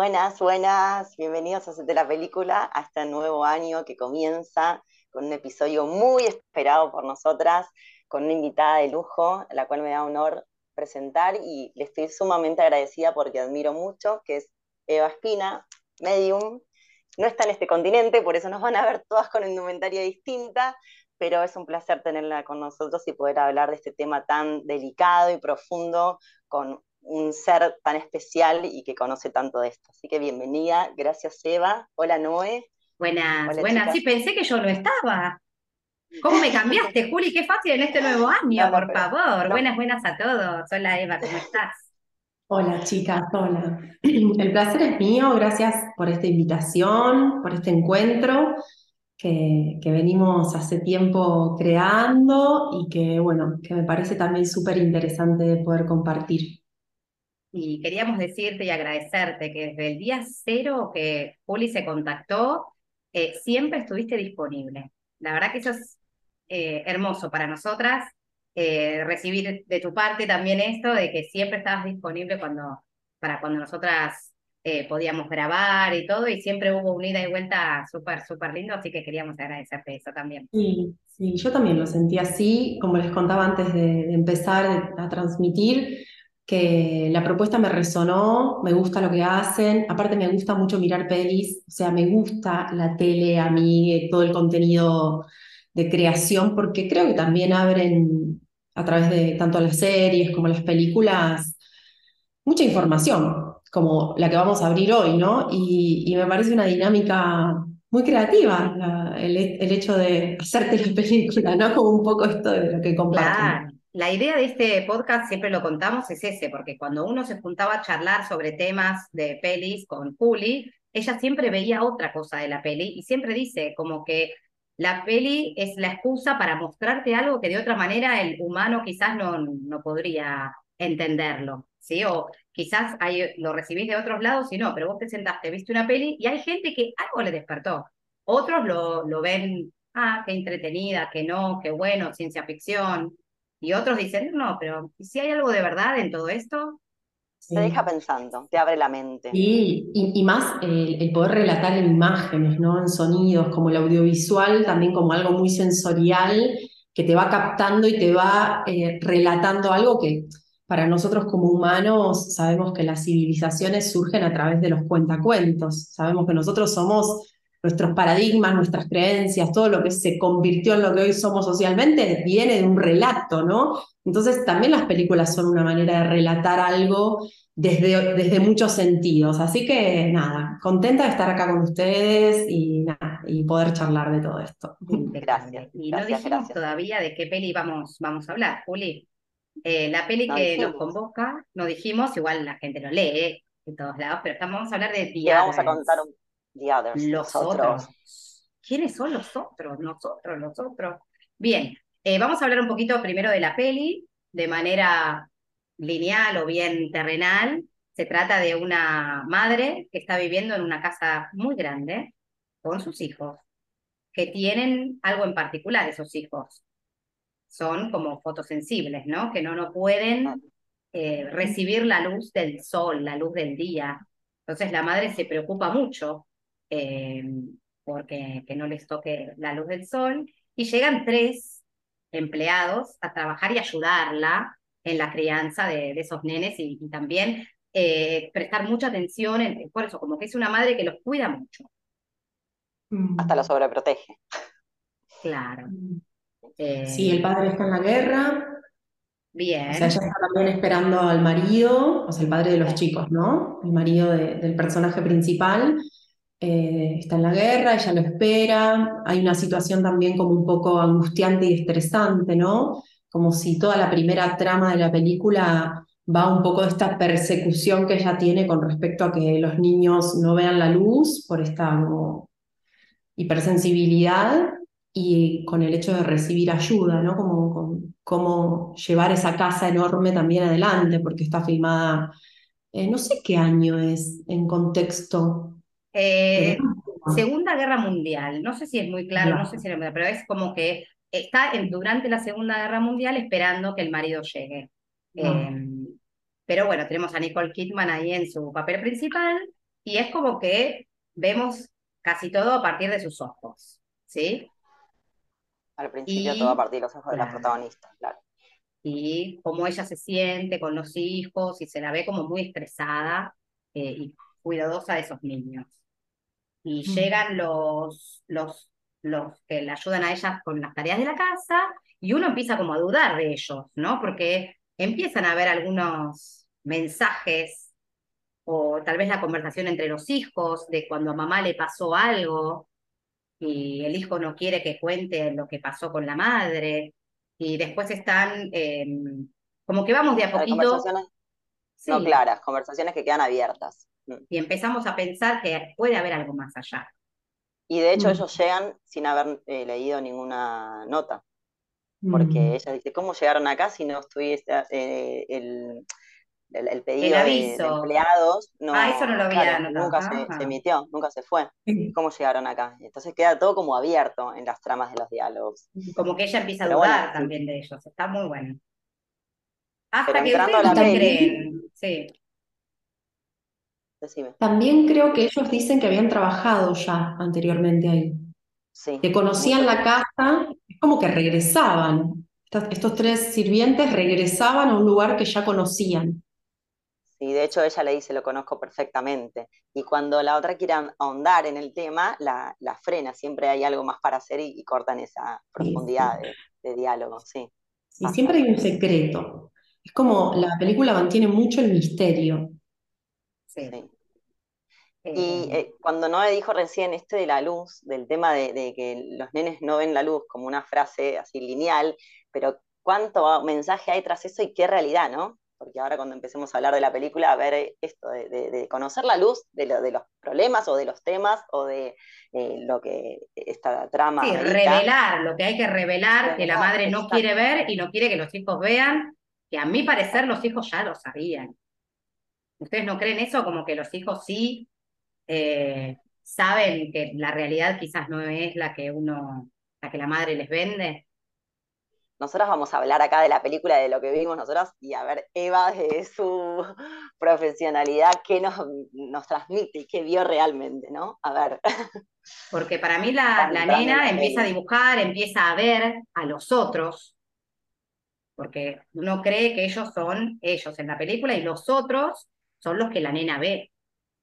Buenas, buenas, bienvenidos a Hacete la Película, a este nuevo año que comienza con un episodio muy esperado por nosotras, con una invitada de lujo, la cual me da honor presentar y le estoy sumamente agradecida porque admiro mucho, que es Eva Espina, medium. No está en este continente, por eso nos van a ver todas con indumentaria distinta, pero es un placer tenerla con nosotros y poder hablar de este tema tan delicado y profundo con un ser tan especial y que conoce tanto de esto. Así que bienvenida, gracias Eva. Hola Noé. Buenas, buenas. Sí, pensé que yo no estaba. ¿Cómo me cambiaste, Juli? Qué fácil en este nuevo año, por favor. Buenas, buenas a todos. Hola Eva, ¿cómo estás? Hola chicas, hola. El placer es mío, gracias por esta invitación, por este encuentro que, que venimos hace tiempo creando y que, bueno, que me parece también súper interesante de poder compartir. Y queríamos decirte y agradecerte que desde el día cero que Juli se contactó, eh, siempre estuviste disponible. La verdad que eso es eh, hermoso para nosotras, eh, recibir de tu parte también esto de que siempre estabas disponible cuando, para cuando nosotras podíamos grabar y todo, y siempre hubo un ida y vuelta súper, súper lindo, así que queríamos agradecerte eso también. Sí, sí, yo también lo sentí así, como les contaba antes de, de empezar a transmitir que la propuesta me resonó, me gusta lo que hacen, aparte me gusta mucho mirar pelis, o sea, me gusta la tele a mí, todo el contenido de creación, porque creo que también abren a través de tanto las series como las películas mucha información, como la que vamos a abrir hoy, ¿no? Y, me parece una dinámica muy creativa el, hecho de hacerte la película, ¿no? Como un poco esto de lo que comparten. La idea de este podcast, siempre lo contamos, es ese, porque cuando uno se juntaba a charlar sobre temas de pelis con Juli, ella siempre veía otra cosa de la peli y siempre dice como que la peli es la excusa para mostrarte algo que de otra manera el humano quizás no, no podría entenderlo, ¿sí? O quizás hay, lo recibís de otros lados y no, pero vos te sentaste, viste una peli y hay gente que algo le despertó. Otros lo, lo ven, ah, qué entretenida, que no, qué bueno, ciencia ficción, y otros dicen, no, pero si hay algo de verdad en todo esto? Te deja pensando, te abre la mente. Sí, y, más el, poder relatar en imágenes, ¿no? En sonidos, como el audiovisual, también como algo muy sensorial, que te va captando y te va eh, relatando algo que para nosotros como humanos sabemos que las civilizaciones surgen a través de los cuentacuentos. Sabemos que nosotros somos nuestros paradigmas, nuestras creencias, todo lo que se convirtió en lo que hoy somos socialmente, viene de un relato, ¿no? Entonces también las películas son una manera de relatar algo desde, desde muchos sentidos. Así que nada, contenta de estar acá con ustedes y, nada, y poder charlar de todo esto. Gracias. Y no dijimos todavía de qué peli vamos, vamos a hablar, Juli. Eh, la peli que nos convoca, no dijimos, igual la gente lo lee en todos lados, pero estamos, vamos a hablar de Diablo. Vamos a contar un los otros. ¿Quiénes son los otros? Nosotros, los otros. Bien, eh, vamos a hablar un poquito primero de la peli, de manera lineal o bien terrenal. Se trata de una madre que está viviendo en una casa muy grande con sus hijos, que tienen algo en particular esos hijos. Son como fotosensibles, ¿no? Que no, no pueden eh, recibir la luz del sol, la luz del día. Entonces la madre se preocupa mucho eh, porque que no les toque la luz del sol, y llegan tres empleados a trabajar y ayudarla en la crianza de, esos nenes y, también eh, prestar mucha atención, en, por eso, como que es una madre que los cuida mucho. Mm. Hasta los sobreprotege. Claro. Mm. sí, el padre está en la guerra. Bien. O sea, ella está también esperando al marido, o sea, el padre de los chicos, ¿no? El marido del personaje principal. Eh, está en la guerra, ella lo espera, hay una situación también como un poco angustiante y estresante, ¿no? Como si toda la primera trama de la película va un poco de esta persecución que ella tiene con respecto a que los niños no vean la luz por esta hipersensibilidad y con el hecho de recibir ayuda, ¿no? Como, como, llevar esa casa enorme también adelante, porque está filmada, eh, no sé qué año es en contexto, eh, Segunda Guerra Mundial, no sé si es muy claro, no, sé si pero es como que está durante la Segunda Guerra Mundial esperando que el marido llegue. Em, pero bueno, tenemos a Nicole Kidman ahí en su papel principal y es como que vemos casi todo a partir de sus ojos, ¿sí? Al principio todo a partir de los ojos de la protagonista, claro. Y cómo ella se siente con los hijos y se la ve como muy estresada eh, y cuidadosa de esos niños. Y mm. llegan los, los, los que le ayudan a ellas con las tareas de la casa y uno empieza como a dudar de ellos, ¿no? Porque empiezan a haber algunos mensajes o tal vez la conversación entre los hijos de cuando a mamá le pasó algo y el hijo no quiere que cuente lo que pasó con la madre y después están em, como que vamos de a poquito. Conversaciones no claras, conversaciones que quedan abiertas. Y empezamos a pensar que puede haber algo más allá. Y de hecho mm. ellos llegan sin haber eh, leído ninguna nota porque mm. ella dice, ¿cómo llegaron acá si no estuviese eh, el, el, pedido de, empleados? No, ah, eso no lo había Nunca se, emitió, nunca se fue. ¿Cómo llegaron acá? Entonces queda todo como abierto en las tramas de los diálogos. Como que ella empieza a dudar también de ellos, está muy bueno. Hasta que ustedes no creen, sí. También creo que ellos dicen que habían trabajado ya anteriormente ahí. Sí, que conocían la casa como que regresaban. Estos, tres sirvientes regresaban a un lugar que ya conocían. Sí, de hecho ella le dice, lo conozco perfectamente. Y cuando la otra quiere ahondar en el tema, la, frena. Siempre hay algo más para hacer y, cortan esa profundidad De, diálogo, sí. Y siempre hay un secreto. Es como la película mantiene mucho el misterio. Sí. Y eh, eh, cuando Noé dijo recién esto de la luz, del tema de, que los nenes no ven la luz como una frase así lineal, pero cuánto mensaje hay tras eso y qué realidad, ¿no? Porque ahora cuando empecemos a hablar de la película, a ver esto de, conocer la luz de, de, los problemas o de los temas o de eh, lo que esta trama. Sí, revelar lo que hay que revelar, que la madre no quiere ver y no quiere que los hijos vean, que a mi parecer los hijos ya lo sabían. ¿Ustedes no creen eso? Como que los hijos sí eh, saben que la realidad quizás no es la que uno, la que la madre les vende. Nosotros vamos a hablar acá de la película, de lo que vimos nosotros, y a ver, Eva, de su profesionalidad, qué nos, nos transmite y qué vio realmente, ¿no? A ver. Porque para mí la, la nena empieza a dibujar, empieza a ver a los otros, porque uno cree que ellos son ellos en la película y los otros son los que la nena ve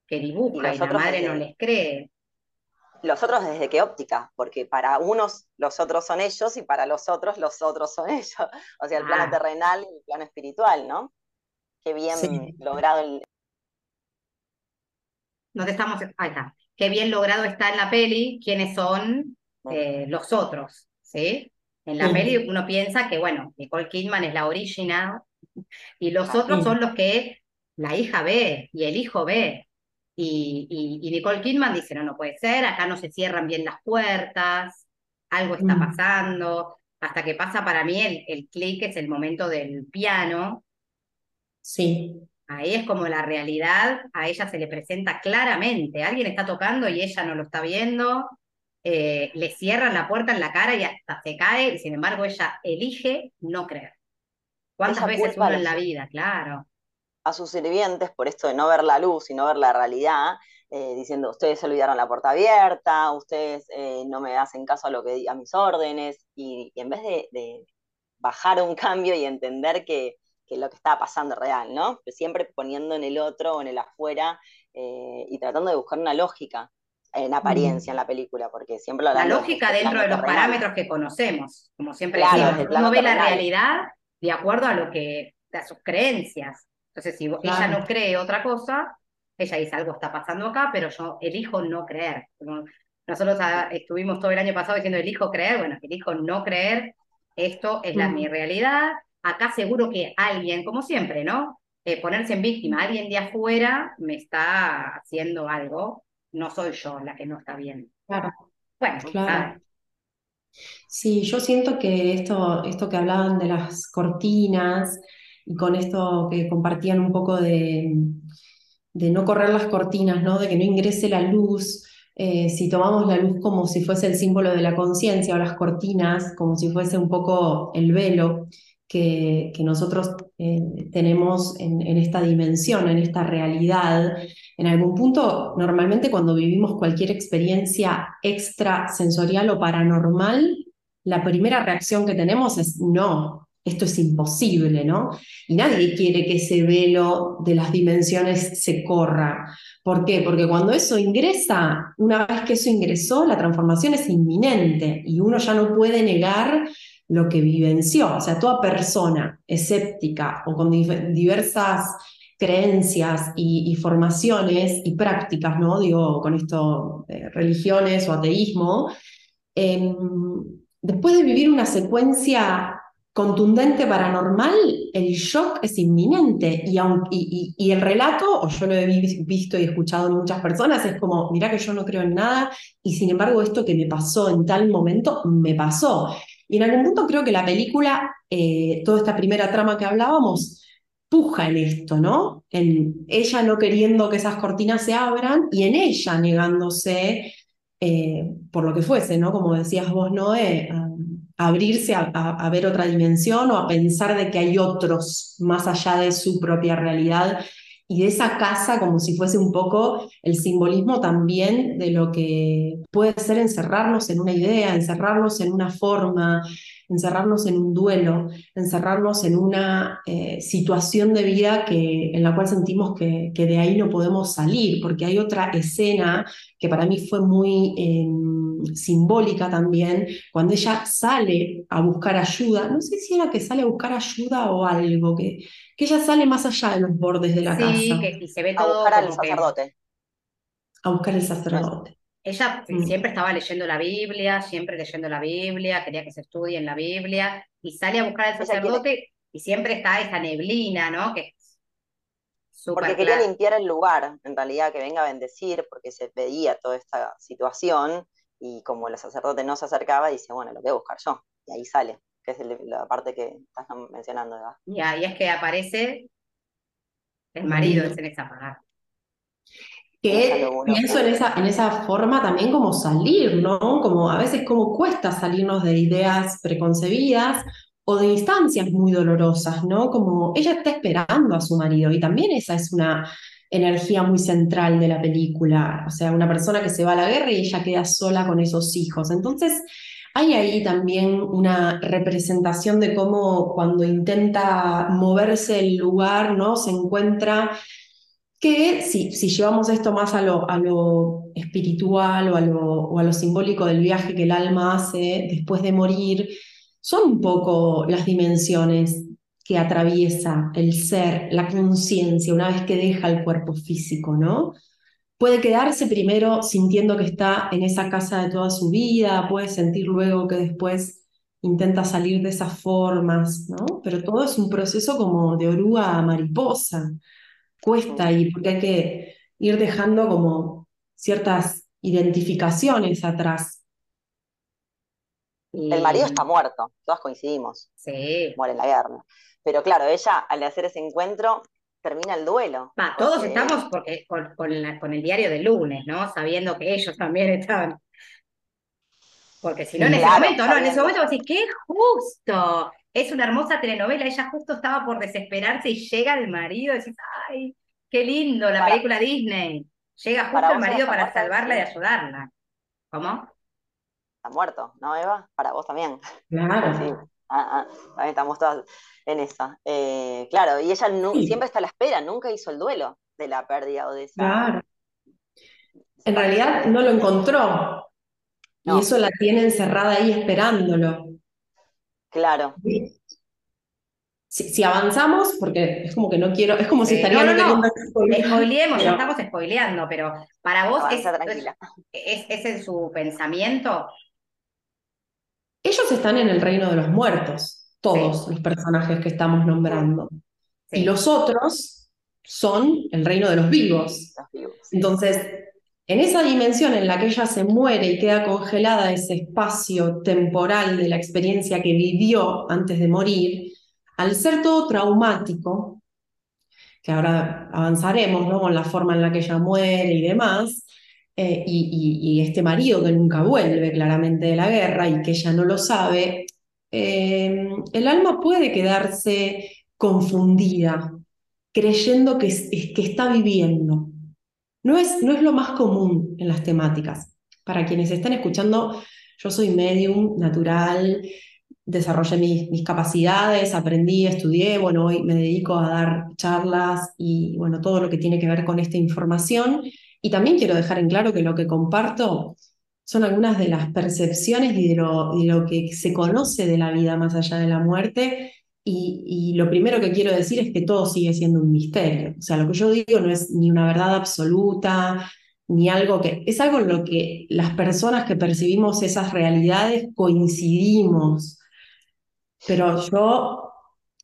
que dibuja y, la madre no les cree. Los otros desde qué óptica, porque para unos los otros son ellos y para los otros los otros son ellos. O sea, el plano ah. terrenal y el plano espiritual, ¿no? Qué bien logrado el... No te estamos... Ahí está. Qué bien logrado está en la peli quiénes son eh, los otros, ¿sí? En la peli uno piensa que, bueno, Nicole Kidman es la original y los ah, otros son los que la hija ve y el hijo ve. Y, Nicole Kidman dice, no, no puede ser, acá no se cierran bien las puertas, algo está mm. pasando, hasta que pasa para mí el, el clic, es el momento del piano. Sí. Ahí es como la realidad, a ella se le presenta claramente, alguien está tocando y ella no lo está viendo, eh, le cierran la puerta en la cara y hasta se cae, y sin embargo ella elige no creer. ¿Cuántas veces uno en la vida? Claro a sus sirvientes por esto de no ver la luz y no ver la realidad, eh, diciendo, ustedes se olvidaron la puerta abierta, ustedes eh, no me hacen caso a lo que a mis órdenes, y, en vez de, bajar un cambio y entender que, que lo que estaba pasando es real, ¿no? siempre poniendo en el otro o en el afuera eh, y tratando de buscar una lógica en apariencia en la película, porque siempre La lógica dentro de los parámetros que conocemos, como siempre decimos, uno ve la realidad de acuerdo a lo que, a sus creencias. Entonces, si ella no cree otra cosa, ella dice algo está pasando acá, pero yo elijo no creer. nosotros estuvimos todo el año pasado diciendo elijo creer, bueno, elijo no creer, esto es la, mi realidad. Acá seguro que alguien, como siempre, ¿no? Eh, ponerse en víctima, alguien de afuera me está haciendo algo, no soy yo la que no está bien. Claro. Bueno, claro. Sí, yo siento que esto, esto que hablaban de las cortinas, y con esto que compartían un poco de, de no correr las cortinas, ¿no? de que no ingrese la luz. Eh, si tomamos la luz como si fuese el símbolo de la conciencia o las cortinas como si fuese un poco el velo, que, nosotros eh, tenemos en, esta dimensión, en esta realidad. En algún punto, normalmente cuando vivimos cualquier experiencia extrasensorial o paranormal, la primera reacción que tenemos es no, esto es imposible, ¿no? Y nadie quiere que ese velo de las dimensiones se corra. ¿Por qué? Porque cuando eso ingresa, una vez que eso ingresó, la transformación es inminente y uno ya no puede negar lo que vivenció. O sea, toda persona escéptica o con diversas creencias y, formaciones y prácticas, ¿no? Digo, con esto, eh, religiones o ateísmo, em, después de vivir una secuencia contundente paranormal, el shock es inminente y, y, y, el relato, o yo lo he visto y escuchado en muchas personas, es como, mira que yo no creo en nada y sin embargo esto que me pasó en tal momento me pasó. Y en algún punto creo que la película, eh, toda esta primera trama que hablábamos, puja en esto, ¿no? En ella no queriendo que esas cortinas se abran y en ella negándose, eh, por lo que fuese, ¿no? Como decías vos, Noé, abrirse a, ver otra dimensión o a pensar de que hay otros más allá de su propia realidad. Y de esa casa como si fuese un poco el simbolismo también de lo que puede ser encerrarnos en una idea, encerrarnos en una forma, encerrarnos en un duelo, encerrarnos en una eh, situación de vida que, en la cual sentimos que, de ahí no podemos salir, porque hay otra escena que para mí fue muy em, simbólica también, cuando ella sale a buscar ayuda, no sé si era que sale a buscar ayuda o algo, que, que ella sale más allá de los bordes de la casa. Sí, que se ve todo. A buscar al sacerdote. A buscar al sacerdote. Ella mm. siempre estaba leyendo la Biblia, siempre leyendo la Biblia, quería que se estudie en la Biblia, y sale a buscar al sacerdote y siempre está esa neblina, ¿no? Que porque quería limpiar el lugar, en realidad, que venga a bendecir, porque se veía toda esta situación, y como el sacerdote no se acercaba, dice, bueno, lo voy a buscar yo, y ahí sale, que es la parte que estás mencionando. ¿verdad? Y ahí es que aparece el marido, es en esa palabra que pienso en esa, en esa forma también como salir, ¿no? Como a veces como cuesta salirnos de ideas preconcebidas o de instancias muy dolorosas, ¿no? Como ella está esperando a su marido y también esa es una energía muy central de la película, o sea, una persona que se va a la guerra y ella queda sola con esos hijos. Entonces, hay ahí también una representación de cómo cuando intenta moverse el lugar, ¿no? Se encuentra que si, si llevamos esto más a lo, a lo espiritual o a lo, o a lo simbólico del viaje que el alma hace después de morir, son un poco las dimensiones que atraviesa el ser, la conciencia, una vez que deja el cuerpo físico, ¿no? Puede quedarse primero sintiendo que está en esa casa de toda su vida, puede sentir luego que después intenta salir de esas formas, ¿no? Pero todo es un proceso como de oruga a mariposa cuesta y porque hay que ir dejando como ciertas identificaciones atrás. El marido está muerto, todas coincidimos. Sí. Muere en la guerra. Pero claro, ella al hacer ese encuentro termina el duelo. todos estamos porque, con, con, el diario del lunes, ¿no? Sabiendo que ellos también estaban. Porque si no, en ese momento, ¿no? En ese momento, así, qué justo. Es una hermosa telenovela, ella justo estaba por desesperarse y llega el marido y decís, ay, qué lindo, la película Disney. Llega justo el marido para salvarla y ayudarla. ¿Cómo? Está muerto, ¿no, Eva? Para vos también. Claro. Sí. Ah, ah, también estamos todas en esa. Eh, claro, y ella siempre está a la espera, nunca hizo el duelo de la pérdida o de esa. Claro. En realidad no lo encontró. Y eso la tiene encerrada ahí esperándolo. Claro. Si, avanzamos, porque es como que no quiero, es como si estaría no, no, no. Spoileemos, ya estamos spoileando, pero para vos es, es, ese su pensamiento. Ellos están en el reino de los muertos, todos los personajes que estamos nombrando. Y los otros son el reino de los vivos. Entonces, en esa dimensión en la que ella se muere y queda congelada ese espacio temporal de la experiencia que vivió antes de morir, al ser todo traumático, que ahora avanzaremos ¿no? con la forma en la que ella muere y demás, eh, y, este marido que nunca vuelve claramente de la guerra y que ella no lo sabe, eh, el alma puede quedarse confundida, creyendo que, que está viviendo. No es, no es lo más común en las temáticas. Para quienes están escuchando, yo soy medium natural, desarrollé mis, mis, capacidades, aprendí, estudié, bueno, hoy me dedico a dar charlas y bueno, todo lo que tiene que ver con esta información. Y también quiero dejar en claro que lo que comparto son algunas de las percepciones y de lo, de lo que se conoce de la vida más allá de la muerte. Y, y, lo primero que quiero decir es que todo sigue siendo un misterio. O sea, lo que yo digo no es ni una verdad absoluta, ni algo que... Es algo en lo que las personas que percibimos esas realidades coincidimos. Pero yo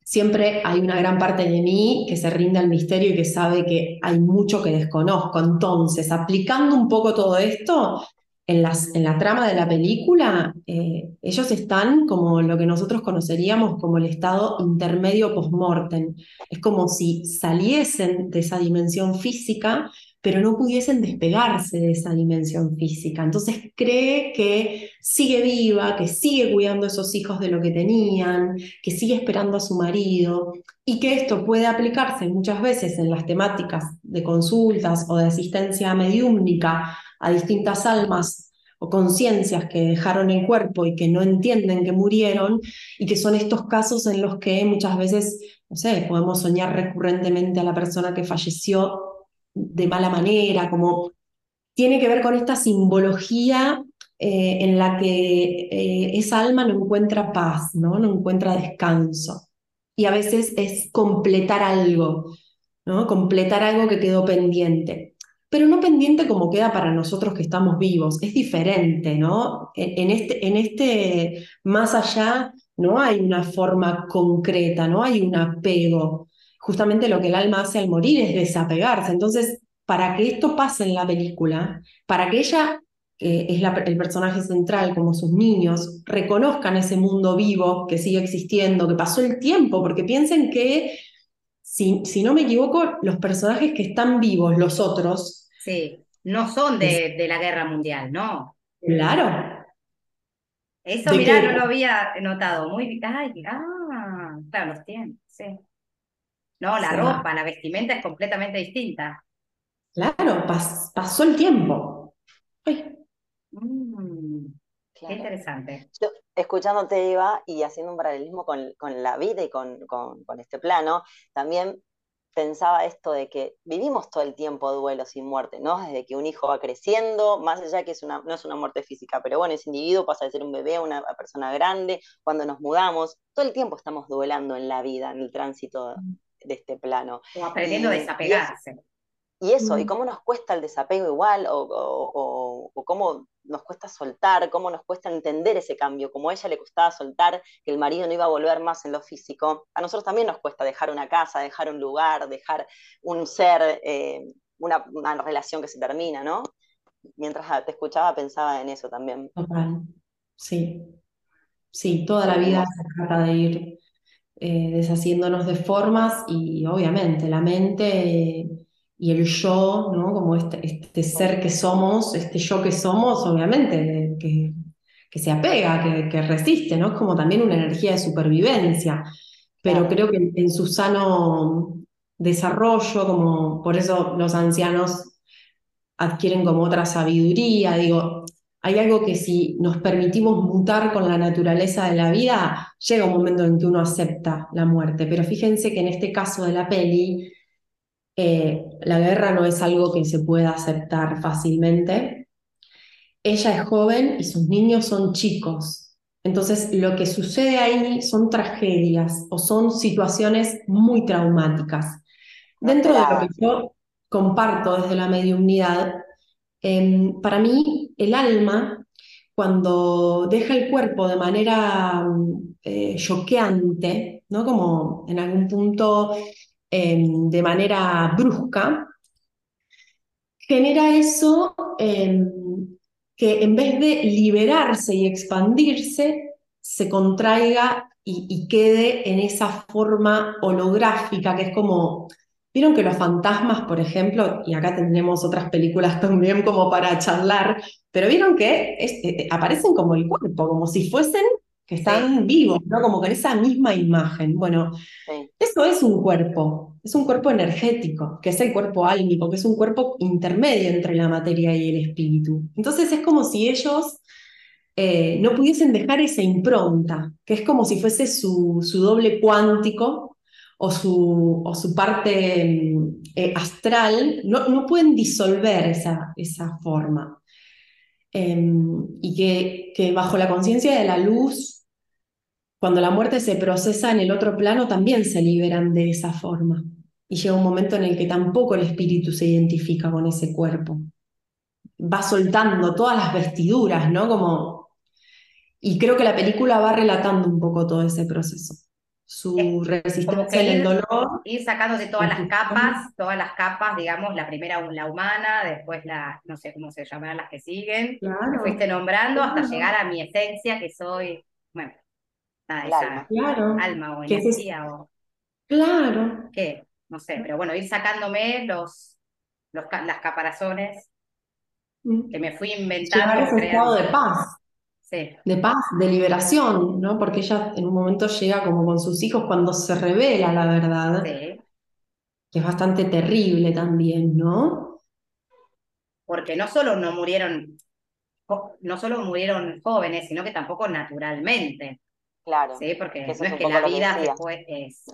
siempre hay una gran parte de mí que se rinde al misterio y que sabe que hay mucho que desconozco. Entonces, aplicando un poco todo esto, en, las, en la trama de la película, eh, ellos están como lo que nosotros conoceríamos como el estado intermedio post-mortem. Es como si saliesen de esa dimensión física, pero no pudiesen despegarse de esa dimensión física. Entonces cree que sigue viva, que sigue cuidando a esos hijos de lo que tenían, que sigue esperando a su marido y que esto puede aplicarse muchas veces en las temáticas de consultas o de asistencia mediúmnica a distintas almas o conciencias que dejaron el cuerpo y que no entienden que murieron y que son estos casos en los que muchas veces, no sé, podemos soñar recurrentemente a la persona que falleció de mala manera, como tiene que ver con esta simbología eh, en la que eh, esa alma no encuentra paz, ¿no? no encuentra descanso. Y a veces es completar algo, ¿no? completar algo que quedó pendiente pero no pendiente como queda para nosotros que estamos vivos, es diferente, ¿no? En este, en este más allá no hay una forma concreta, no hay un apego. Justamente lo que el alma hace al morir es desapegarse. Entonces, para que esto pase en la película, para que ella, que es el personaje central, como sus niños, reconozcan ese mundo vivo que sigue existiendo, que pasó el tiempo, porque piensen que, si, si no me equivoco, los personajes que están vivos, los otros, Sí, no son de, de la guerra mundial, ¿no? Claro. Eso, mirá, no lo había notado. Muy Ay, ah, claro, los tiene, sí. No, la ropa, la vestimenta es completamente distinta. Claro, pasó el tiempo. Mm, qué interesante. Yo, escuchándote, Eva, y haciendo un paralelismo con, con la vida y con, con, con, este plano, también pensaba esto de que vivimos todo el tiempo duelo sin muerte, ¿no? Desde que un hijo va creciendo, más allá que es una, no es una muerte física, pero bueno, ese individuo pasa de ser un bebé a una persona grande, cuando nos mudamos, todo el tiempo estamos duelando en la vida, en el tránsito de este plano. Como aprendiendo a desapegarse. Y eso, y cómo nos cuesta el desapego igual, o, cómo nos cuesta soltar, cómo nos cuesta entender ese cambio, como a ella le costaba soltar que el marido no iba a volver más en lo físico, a nosotros también nos cuesta dejar una casa, dejar un lugar, dejar un ser, eh, una, relación que se termina, ¿no? Mientras te escuchaba pensaba en eso también. Total, sí. Sí, toda la vida se trata de ir eh, deshaciéndonos de formas y obviamente la mente y el yo, ¿no? Como este, este, ser que somos, este yo que somos, obviamente, que, que se apega, que, que, resiste, ¿no? Es como también una energía de supervivencia. Pero creo que en, su sano desarrollo, como por eso los ancianos adquieren como otra sabiduría, digo, hay algo que si nos permitimos mutar con la naturaleza de la vida, llega un momento en que uno acepta la muerte. Pero fíjense que en este caso de la peli, eh, la guerra no es algo que se pueda aceptar fácilmente. Ella es joven y sus niños son chicos. Entonces, lo que sucede ahí son tragedias o son situaciones muy traumáticas. Dentro de lo que yo comparto desde la mediunidad, em, para mí el alma, cuando deja el cuerpo de manera eh, choqueante, ¿no? como en algún punto Em, de manera brusca, genera eso em, que en vez de liberarse y expandirse, se contraiga y, quede en esa forma holográfica, que es como, vieron que los fantasmas, por ejemplo, y acá tenemos otras películas también como para charlar, pero vieron que eh, aparecen como el cuerpo, como si fuesen que están vivos, ¿no? Como con esa misma imagen. Bueno, eso es un cuerpo, es un cuerpo energético, que es el cuerpo álmico, que es un cuerpo intermedio entre la materia y el espíritu. Entonces es como si ellos eh, no pudiesen dejar esa impronta, que es como si fuese su, doble cuántico o su, o su parte mm, eh, astral, no, no, pueden disolver esa, esa forma. Em, y que, que bajo la conciencia de la luz, cuando la muerte se procesa en el otro plano, también se liberan de esa forma. Y llega un momento en el que tampoco el espíritu se identifica con ese cuerpo. Va soltando todas las vestiduras, ¿no? Como y creo que la película va relatando un poco todo ese proceso. Su resistencia al dolor. Ir sacando de todas las capas, todas las capas, digamos, la primera la humana, después la, no sé cómo se llamarán las que siguen, claro, fuiste nombrando hasta llegar a mi esencia, que soy, bueno, esa alma, o energía o... Claro. ¿Qué? No sé, pero bueno, ir sacándome los, los las caparazones mm. que me fui inventando. Llegar ese estado de paz de paz, de liberación, ¿no? Porque ella en un momento llega como con sus hijos cuando se revela la verdad, que es bastante terrible también, ¿no? Porque no solo no murieron, no solo murieron jóvenes, sino que tampoco naturalmente. Claro. Sí, porque no es que la vida después es.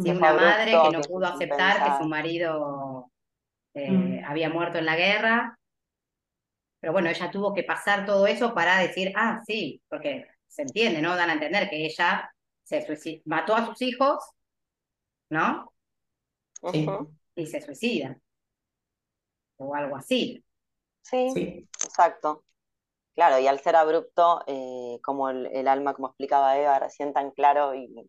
Si una madre que no pudo aceptar que su marido eh, mm. había muerto en la guerra, pero bueno, ella tuvo que pasar todo eso para decir, ah, sí, porque se entiende, ¿no? Dan a entender que ella se mató a sus hijos, ¿no? Sí. Y se suicida. O algo así. Sí, exacto. Claro, y al ser abrupto, eh, como el, el, alma, como explicaba Eva recién tan claro y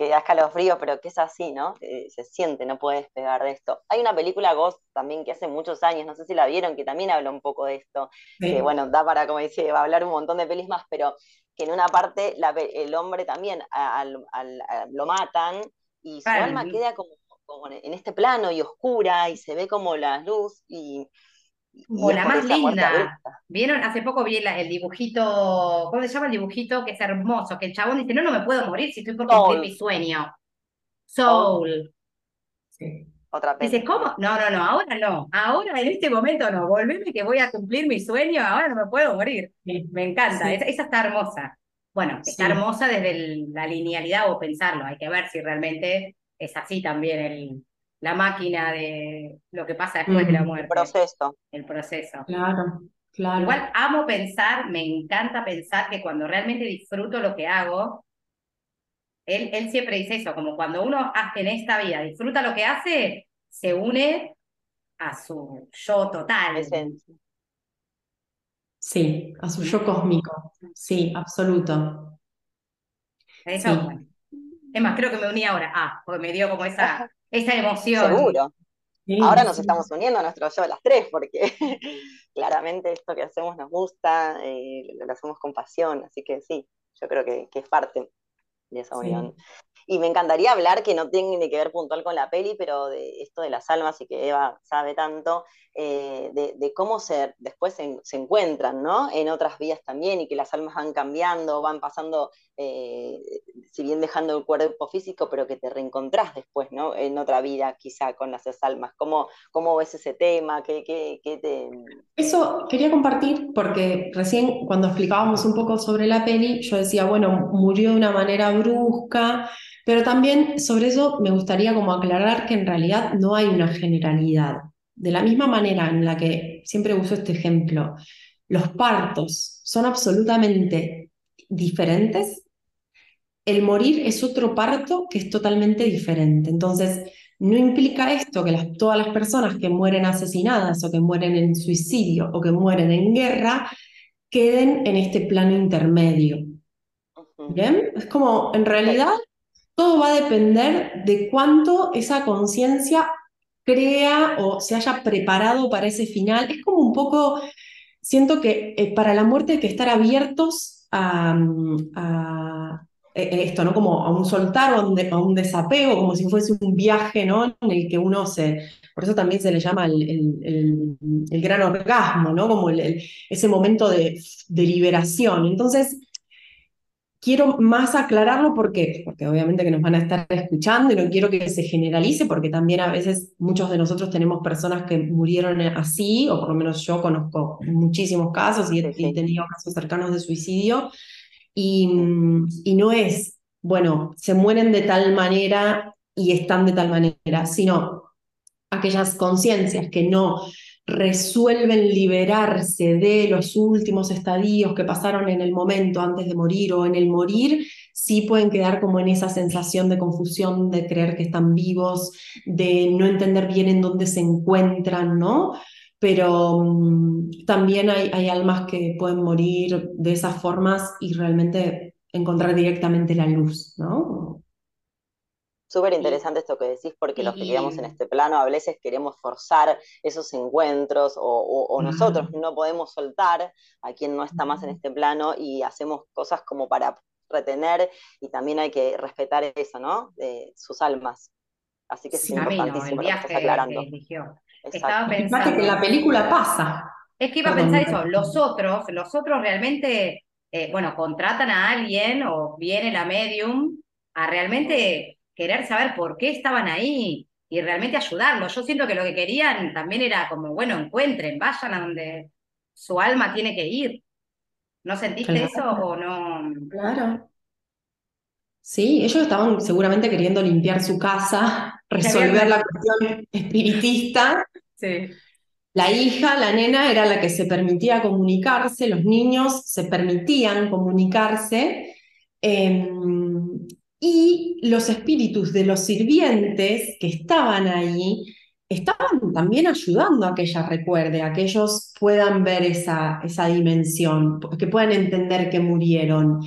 que da escalofrío, pero que es así, ¿no? se siente, no puedes despegar de esto. Hay una película Ghost también que hace muchos años, no sé si la vieron, que también habla un poco de esto, que bueno, da para, como dice, va a hablar un montón de pelis más, pero que en una parte el hombre también lo matan y su alma queda como, en este plano y oscura y se ve como la luz y o la más linda. ¿Vieron? Hace poco vi el dibujito, ¿cómo se llama el dibujito? Que es hermoso, que el chabón dice, no, no me puedo morir si estoy por cumplir mi sueño. Soul. Sí. Otra Dice, ¿cómo? No, no, no, ahora no. Ahora en este momento no. Volveme que voy a cumplir mi sueño, ahora no me puedo morir. Me encanta, esa, está hermosa. Bueno, está hermosa desde la linealidad o pensarlo. Hay que ver si realmente es así también el, la máquina de lo que pasa después de la muerte. El proceso. El proceso. Claro, claro. Igual amo pensar, me encanta pensar que cuando realmente disfruto lo que hago, él, él siempre dice eso, como cuando uno hace en esta vida, disfruta lo que hace, se une a su yo total. Sí, a su yo cósmico. Sí, absoluto. Eso, Es más, creo que me uní ahora. Ah, porque me dio como esa esa emoción. Seguro. Ahora nos estamos uniendo a nuestro yo las tres, porque claramente esto que hacemos nos gusta, eh, lo hacemos con pasión, así que sí, yo creo que, es parte de esa unión. Y me encantaría hablar, que no tiene ni que ver puntual con la peli, pero de esto de las almas y que Eva sabe tanto, eh, de, cómo se, después se, encuentran, ¿no? En otras vías también y que las almas van cambiando, van pasando, eh, si bien dejando el cuerpo físico, pero que te reencontrás después, ¿no? En otra vida quizá con esas almas. ¿Cómo, cómo ves ese tema? ¿Qué, qué, qué te... Eso quería compartir porque recién cuando explicábamos un poco sobre la peli, yo decía, bueno, murió de una manera brusca pero también sobre eso me gustaría como aclarar que en realidad no hay una generalidad. De la misma manera en la que siempre uso este ejemplo, los partos son absolutamente diferentes, el morir es otro parto que es totalmente diferente. Entonces, no implica esto que todas las personas que mueren asesinadas o que mueren en suicidio o que mueren en guerra queden en este plano intermedio. ¿Bien? Es como, en realidad, todo va a depender de cuánto esa conciencia crea o se haya preparado para ese final. Es como un poco, siento que eh, para la muerte hay que estar abiertos a, eh, esto, ¿no? Como a un soltar o a un, desapego, como si fuese un viaje, ¿no? En el que uno se, por eso también se le llama el, gran orgasmo, ¿no? Como ese momento de, de liberación. Entonces, quiero más aclararlo porque, porque obviamente que nos van a estar escuchando y no quiero que se generalice porque también a veces muchos de nosotros tenemos personas que murieron así, o por lo menos yo conozco muchísimos casos y he, tenido casos cercanos de suicidio, y, y no es, bueno, se mueren de tal manera y están de tal manera, sino aquellas conciencias que no resuelven liberarse de los últimos estadios que pasaron en el momento antes de morir o en el morir, sí pueden quedar como en esa sensación de confusión, de creer que están vivos, de no entender bien en dónde se encuentran, ¿no? Pero mm, también hay, hay almas que pueden morir de esas formas y realmente encontrar directamente la luz, ¿no? Súper interesante esto que decís, porque los que quedamos en este plano a veces queremos forzar esos encuentros o, nosotros no podemos soltar a quien no está más en este plano y hacemos cosas como para retener y también hay que respetar eso, ¿no? De sus almas. Así que es importantísimo lo que estás aclarando. Estaba pensando... que la película pasa. Es que iba a pensar eso, los otros, los otros realmente, eh, bueno, contratan a alguien o viene la medium a realmente querer saber por qué estaban ahí y realmente ayudarlos. Yo siento que lo que querían también era como, bueno, encuentren, vayan a donde su alma tiene que ir. ¿No sentiste eso o no? Claro. Sí, ellos estaban seguramente queriendo limpiar su casa, resolver la cuestión espiritista. Sí. La hija, la nena, era la que se permitía comunicarse, los niños se permitían comunicarse. Em, y los espíritus de los sirvientes que estaban ahí estaban también ayudando a que ella recuerde, a que ellos puedan ver esa, esa dimensión, que puedan entender que murieron.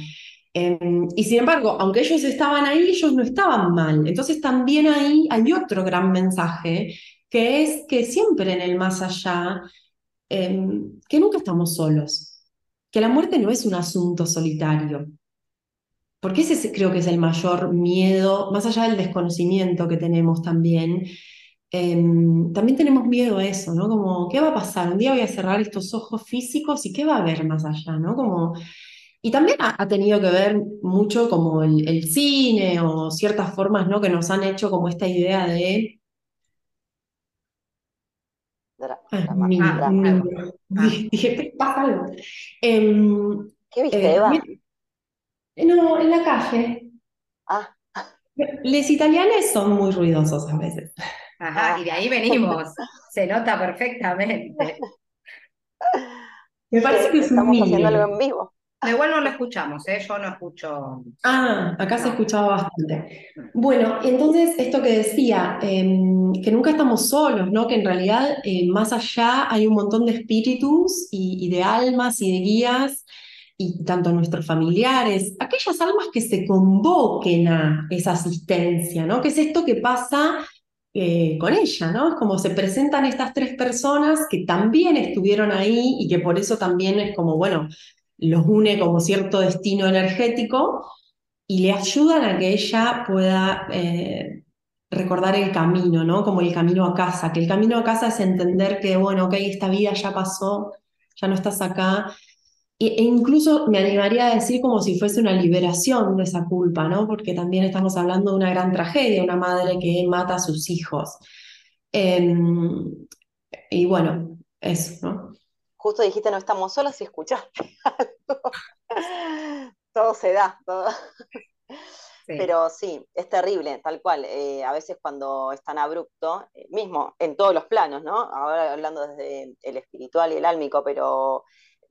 Em, y sin embargo, aunque ellos estaban ahí, ellos no estaban mal. Entonces también ahí hay otro gran mensaje, que es que siempre en el más allá, em, que nunca estamos solos, que la muerte no es un asunto solitario, porque ese creo que es el mayor miedo, más allá del desconocimiento que tenemos también. Em, también tenemos miedo a eso, ¿no? Como, ¿qué va a pasar? Un día voy a cerrar estos ojos físicos y ¿qué va a haber más allá, ¿no? Como, y también ha, tenido que ver mucho como el, cine o ciertas formas, ¿no? Que nos han hecho como esta idea de... Dije, pasa algo. Em, ¿Qué viste, eh, Eva? No, en la calle. Ah. Los italianos son muy ruidosos a veces. Ajá, y de ahí venimos. Se nota perfectamente. Me parece que estamos haciendo algo en vivo. Igual no lo escuchamos, ¿eh? yo no escucho. Ah, acá se escuchaba bastante. Bueno, entonces esto que decía, em, que nunca estamos solos, ¿no? Que en realidad eh, más allá hay un montón de espíritus y, y de almas y de guías y tanto nuestros familiares, aquellas almas que se convoquen a esa asistencia, ¿no? ¿Qué es esto que pasa eh, con ella, ¿no? Es como se presentan estas tres personas que también estuvieron ahí y que por eso también es como, bueno, los une como cierto destino energético y le ayudan a que ella pueda eh, recordar el camino, ¿no? Como el camino a casa, que el camino a casa es entender que, bueno, ok, esta vida ya pasó, ya no estás acá, e incluso me animaría a decir como si fuese una liberación de esa culpa, ¿no? Porque también estamos hablando de una gran tragedia, una madre que mata a sus hijos. Em, y bueno, eso, ¿no? Justo dijiste no estamos solos y escuchaste todo se da, todo. Pero sí, es terrible, tal cual. Eh, a veces cuando es tan abrupto, eh, mismo en todos los planos, ¿no? Ahora hablando desde el espiritual y el álmico, pero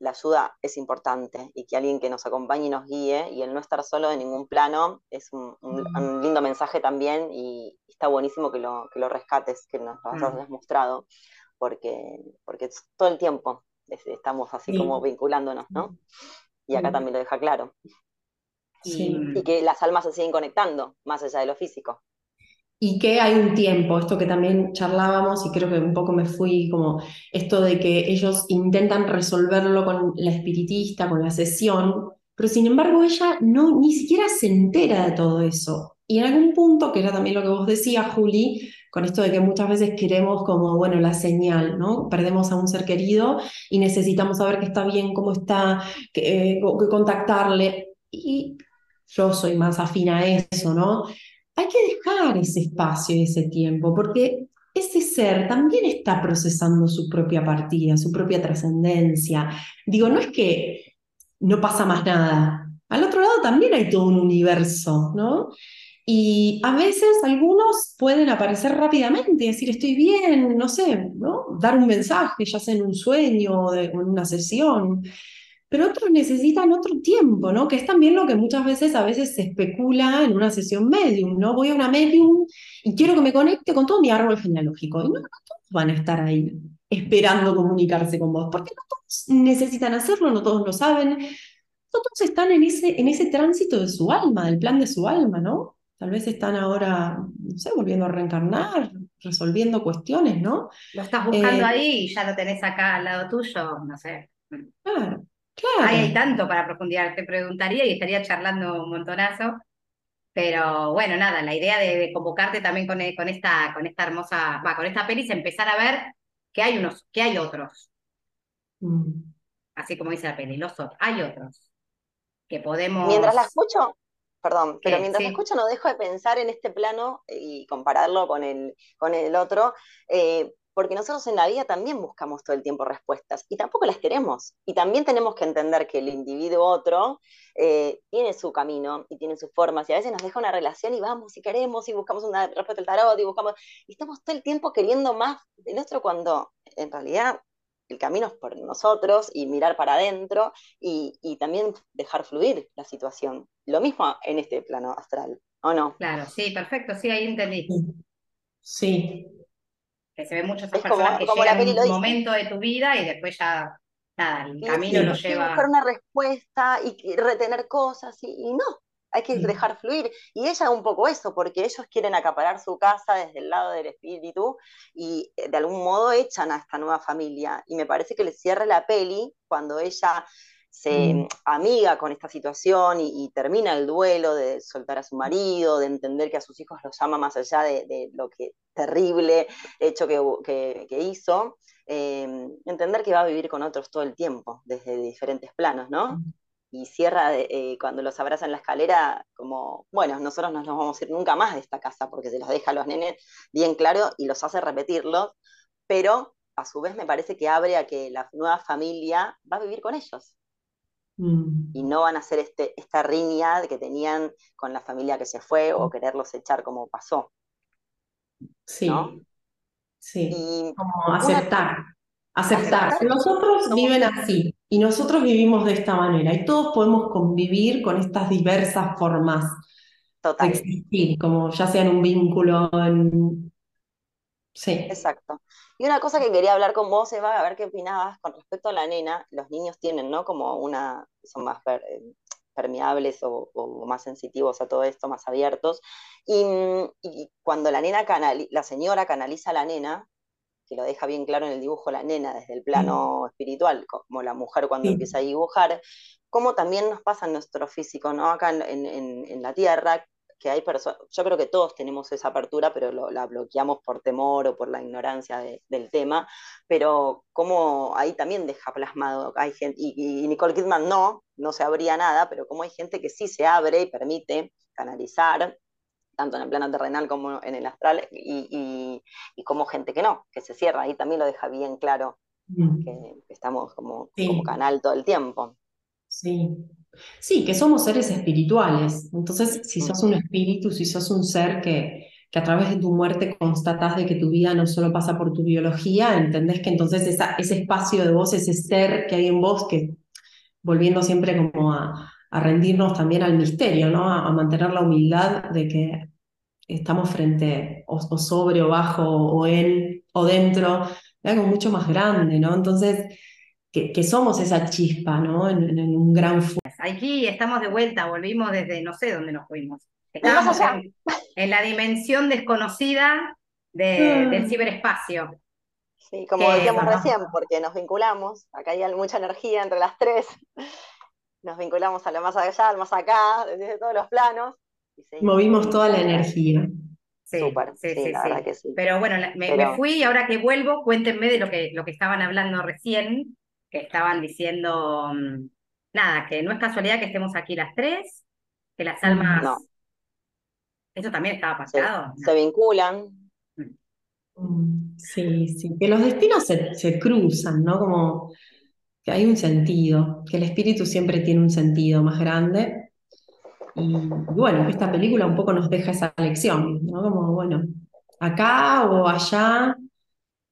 la ayuda es importante y que alguien que nos acompañe y nos guíe y el no estar solo en ningún plano es un, lindo mensaje también y, está buenísimo que lo, que lo rescates, que nos lo has mostrado, porque, porque todo el tiempo estamos así como vinculándonos, ¿no? Y acá también lo deja claro. y que las almas se siguen conectando, más allá de lo físico y que hay un tiempo, esto que también charlábamos y creo que un poco me fui como esto de que ellos intentan resolverlo con la espiritista, con la sesión, pero sin embargo ella no ni siquiera se entera de todo eso. Y en algún punto, que era también lo que vos decías, Juli, con esto de que muchas veces queremos como, bueno, la señal, ¿no? Perdemos a un ser querido y necesitamos saber que está bien, cómo está, que, eh, que contactarle. Y yo soy más afina a eso, ¿no? Hay que dejar ese espacio y ese tiempo, porque ese ser también está procesando su propia partida, su propia trascendencia. Digo, no es que no pasa más nada. Al otro lado también hay todo un universo, ¿no? Y a veces algunos pueden aparecer rápidamente, decir estoy bien, no sé, ¿no? dar un mensaje, ya sea en un sueño o en una sesión. Pero otros necesitan otro tiempo, ¿no? Que es también lo que muchas veces a veces se especula en una sesión medium, ¿no? Voy a una medium y quiero que me conecte con todo mi árbol genealógico. Y no, todos van a estar ahí esperando comunicarse con vos, porque no todos necesitan hacerlo, no todos lo saben. No todos están en ese, en ese tránsito de su alma, del plan de su alma, ¿no? Tal vez están ahora, no sé, volviendo a reencarnar, resolviendo cuestiones, ¿no? Lo estás buscando eh, ahí y ya lo tenés acá al lado tuyo, no sé. Claro, claro. hay tanto para profundizar, te preguntaría y estaría charlando un montonazo. Pero bueno, nada, la idea de, convocarte también con, con, esta, con esta hermosa, va, con esta peli es empezar a ver que hay unos, que hay otros. Mm. Así como dice la peli, los otros, hay otros. Que podemos. Mientras la escucho, Perdón, pero mientras escucho no dejo de pensar en este plano y compararlo con el, con el otro, eh, porque nosotros en la vida también buscamos todo el tiempo respuestas y tampoco las queremos. Y también tenemos que entender que el individuo otro eh, tiene su camino y tiene sus formas y a veces nos deja una relación y vamos y queremos y buscamos una respuesta del tarot y buscamos y estamos todo el tiempo queriendo más del otro cuando en realidad el camino es por nosotros y mirar para adentro y, también dejar fluir la situación. Lo mismo en este plano astral, ¿o no? Claro, sí, perfecto, sí, ahí entendí. Sí. Que se ve muchas personas que llegan en un momento de tu vida y después ya, nada, el camino lo lleva... buscar una respuesta y retener cosas y no, hay que dejar fluir. Y ella un poco eso, porque ellos quieren acaparar su casa desde el lado del espíritu y eh, de algún modo echan a esta nueva familia. Y me parece que le cierra la peli cuando ella se mm. amiga con esta situación y, termina el duelo de soltar a su marido, de entender que a sus hijos los ama más allá de, lo que terrible hecho que, que, hizo, eh, entender que va a vivir con otros todo el tiempo, desde diferentes planos, ¿no? Mm y cierra eh, cuando los abraza en la escalera como, bueno, nosotros no nos vamos a ir nunca más de esta casa porque se los deja a los nenes bien claro y los hace repetirlos, pero a su vez me parece que abre a que la nueva familia va a vivir con ellos. Mm. Y no van a hacer este, esta riña que tenían con la familia que se fue o quererlos echar como pasó. Sí. Sí. como aceptar. Aceptar. Nosotros viven así y nosotros vivimos de esta manera y todos podemos convivir con estas diversas formas de existir, como ya sea en un vínculo, en... Sí. Exacto. Y una cosa que quería hablar con vos, Eva, a ver qué opinabas con respecto a la nena. Los niños tienen, ¿no? Como una, son más eh, permeables o, más sensitivos a todo esto, más abiertos. Y, y cuando la nena canali la señora canaliza a la nena, que lo deja bien claro en el dibujo la nena desde el plano espiritual, como la mujer cuando empieza a dibujar, como también nos pasa en nuestro físico, ¿no? Acá en, la Tierra, que hay personas, yo creo que todos tenemos esa apertura, pero la bloqueamos por temor o por la ignorancia del tema, pero como ahí también deja plasmado, hay gente, y, y, Nicole Kidman no, no se abría nada, pero como hay gente que sí se abre y permite canalizar, tanto en el plano terrenal como en el astral, y, como gente que no, que se cierra. Ahí también lo deja bien claro que estamos como, como canal todo el tiempo. Sí. Sí, que somos seres espirituales. Entonces, si sos un espíritu, si sos un ser que, que a través de tu muerte constatas de que tu vida no solo pasa por tu biología, entendés que entonces ese espacio de vos, ese ser que hay en vos, que volviendo siempre como a, a rendirnos también al misterio, ¿no? A, mantener la humildad de que estamos frente o, sobre o bajo o en o dentro de algo mucho más grande, ¿no? Entonces, que, somos esa chispa, ¿no? En, un gran fuego. Aquí estamos de vuelta, volvimos desde no sé dónde nos fuimos. Estamos en, la dimensión desconocida de, mm. del ciberespacio. Sí, como decíamos recién, porque nos vinculamos, acá hay mucha energía entre las tres nos vinculamos a lo más allá, al más acá, desde todos los planos. Movimos toda la energía. Sí, sí, sí, la verdad que sí. Pero bueno, me, fui y ahora que vuelvo, cuéntenme de lo que, lo que estaban hablando recién, que estaban diciendo, mm, nada, que no es casualidad que estemos aquí las tres, que las almas... No. Eso también estaba pactado. Se, vinculan. Mm, sí, sí, que los destinos se, se cruzan, ¿no? Como que hay un sentido, que el espíritu siempre tiene un sentido más grande. Y, bueno, esta película un poco nos deja esa lección, ¿no? Como, bueno, acá o allá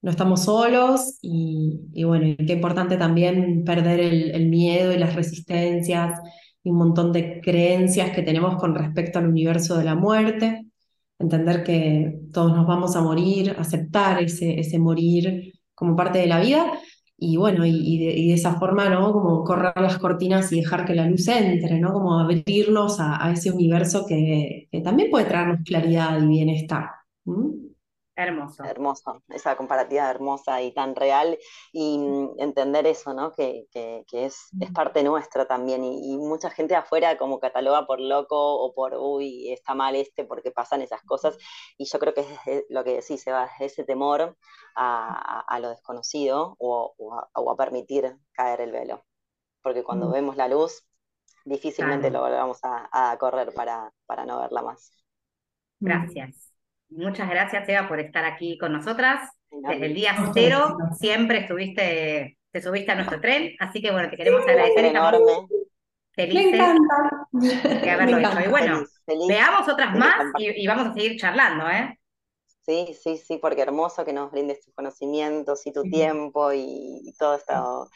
no estamos solos y, bueno, qué importante también perder el, miedo y las resistencias y un montón de creencias que tenemos con respecto al universo de la muerte, entender que todos nos vamos a morir, aceptar ese, ese morir como parte de la vida y bueno, y, de, esa forma, ¿no? Como correr las cortinas y dejar que la luz entre, ¿no? Como abrirnos a, ese universo que, que, también puede traernos claridad y bienestar. Hermoso. Hermoso, esa comparativa hermosa y tan real y entender eso, ¿no? Que, que, es, es, parte nuestra también y, mucha gente afuera como cataloga por loco o por, uy, está mal este porque pasan esas cosas y yo creo que es lo que decís, se va ese temor a, a, lo desconocido o, o, a, permitir caer el velo, porque cuando mm. vemos la luz difícilmente lo volvamos a, correr para, para no verla más. Gracias. Muchas gracias, Eva, por estar aquí con nosotras. Desde el día cero siempre estuviste, te subiste a nuestro tren, así que bueno, te queremos agradecer. Enorme. Felices de haberlo hecho. Y bueno, veamos otras más y, vamos a seguir charlando, ¿eh? Sí, sí, sí, porque hermoso que nos brindes tus conocimientos y tu tiempo y, y todo esto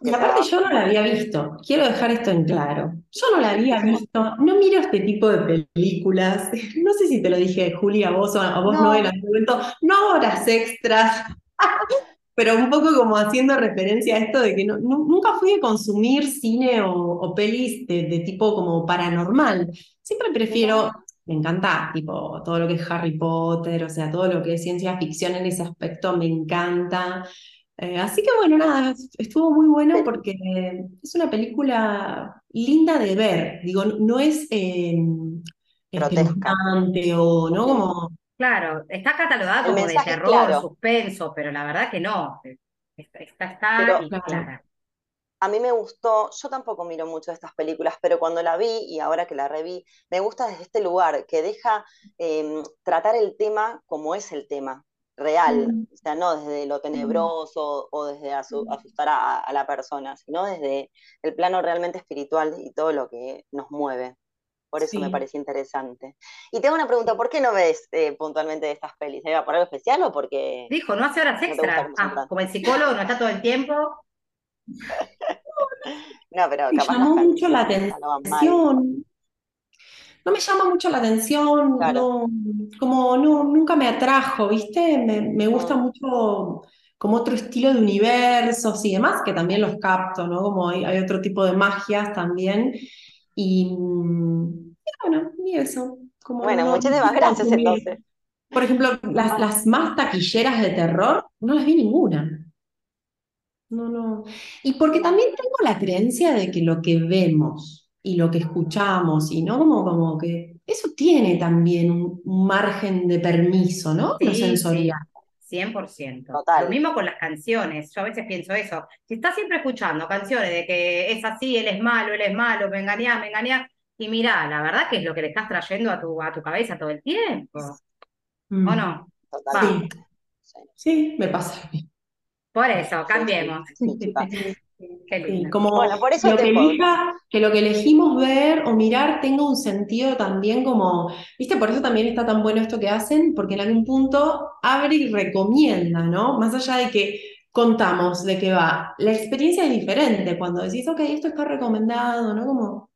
y aparte yo no la había visto, quiero dejar esto en claro. Yo no la había visto, no miro este tipo de películas. No sé si te lo dije, Julia, a vos o a vos no, en algún momento. No horas extras, pero un poco como haciendo referencia a esto de que no, nunca fui a consumir cine o, pelis de, tipo como paranormal. Siempre prefiero, me encanta, tipo, todo lo que es Harry Potter, o sea, todo lo que es ciencia ficción en ese aspecto me encanta. Eh, así que bueno, nada, estuvo muy bueno porque es una película linda de ver. Digo, no es eh, o no como. Claro, está catalogada como de terror, suspenso, pero la verdad que no. Está, está, clara. A mí me gustó, yo tampoco miro mucho estas películas, pero cuando la vi y ahora que la reví, me gusta desde este lugar que deja em, tratar el tema como es el tema, real, mm. o sea, no desde lo mm. tenebroso o desde mm. asustar a, la persona, sino desde el plano realmente espiritual y todo lo que nos mueve. Por eso me parece interesante. Y tengo una pregunta, ¿por qué no ves eh, puntualmente de estas pelis? ¿Era por algo especial o porque...? Dijo, no hace horas extra. Ah, como el psicólogo no está todo el tiempo. no, pero capaz llamó mucho la atención no me llama mucho la atención, no, como no, nunca me atrajo, ¿viste? Me, gusta mucho como otro estilo de universos y demás, que también los capto, ¿no? Como hay, otro tipo de magias también. Y, bueno, y eso. Como bueno, muchísimas gracias entonces. Por ejemplo, las, las más taquilleras de terror, no las vi ninguna. No, no. Y porque también tengo la creencia de que lo que vemos y lo que escuchamos, y no como, como que eso tiene también un, margen de permiso, ¿no? lo sensorial. 100%. Lo mismo con las canciones. Yo a veces pienso eso. Si estás siempre escuchando canciones de que es así, él es malo, él es malo, me engañás, me engañás, y mirá, la verdad que es lo que le estás trayendo a tu, a tu cabeza todo el tiempo. ¿O mm. no? Sí. sí, me pasa. Por eso, cambiemos. Como por eso lo que, que lo que elegimos ver o mirar tenga un sentido también como, viste, por eso también está tan bueno esto que hacen, porque en algún punto abre y recomienda, ¿no? Más allá de que contamos de qué va, la experiencia es diferente cuando decís, ok, esto está recomendado, ¿no? Como...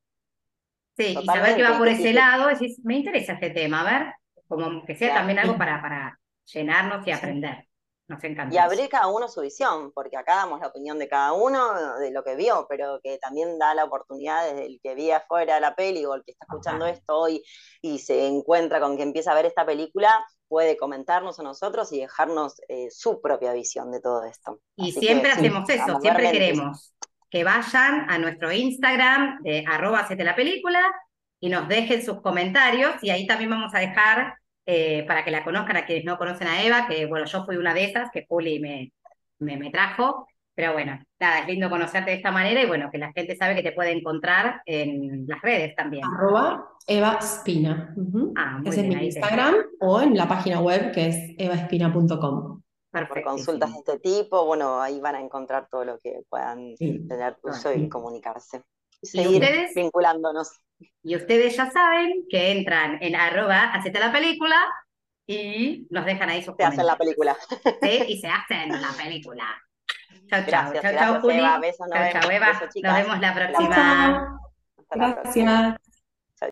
Sí, y saber que va por ese lado, decís, me interesa este tema, a ver, como que sea también algo para, para llenarnos y aprender. Y abrir cada uno su visión, porque acá damos la opinión de cada uno de lo que vio, pero que también da la oportunidad desde el que vi afuera la peli o el que está escuchando esto hoy y se encuentra con que empieza a ver esta película, puede comentarnos a nosotros y dejarnos eh, su propia visión de todo esto. Y siempre hacemos eso, siempre queremos que vayan a nuestro Instagram de arroba la película y nos dejen sus comentarios y ahí también vamos a dejar eh, para que la conozcan a quienes no conocen a Eva, que bueno, yo fui una de esas, que Juli me, me, trajo, Pero bueno, nada, es lindo conocerte de esta manera y bueno, que la gente sabe que te puede encontrar en las redes también. Arroba Eva Spina. Ah, muy es en bien, mi ahí te- Instagram o en la página web que es evaspina.com. Por consultas de este tipo, bueno, ahí van a encontrar todo lo que puedan Sí. tener Ah, uso y sí. comunicarse. Y ¿Y seguir ustedes? vinculándonos. Y ustedes ya saben que entran en arroba hacete la película y nos dejan ahí sus Se hacen la película. ¿sí? Y se hacen la película. Chao, chao. Chao, chao, Juli. Chao, chao. Eva. Besos, Nos vemos la próxima. Hasta la próxima. Gracias.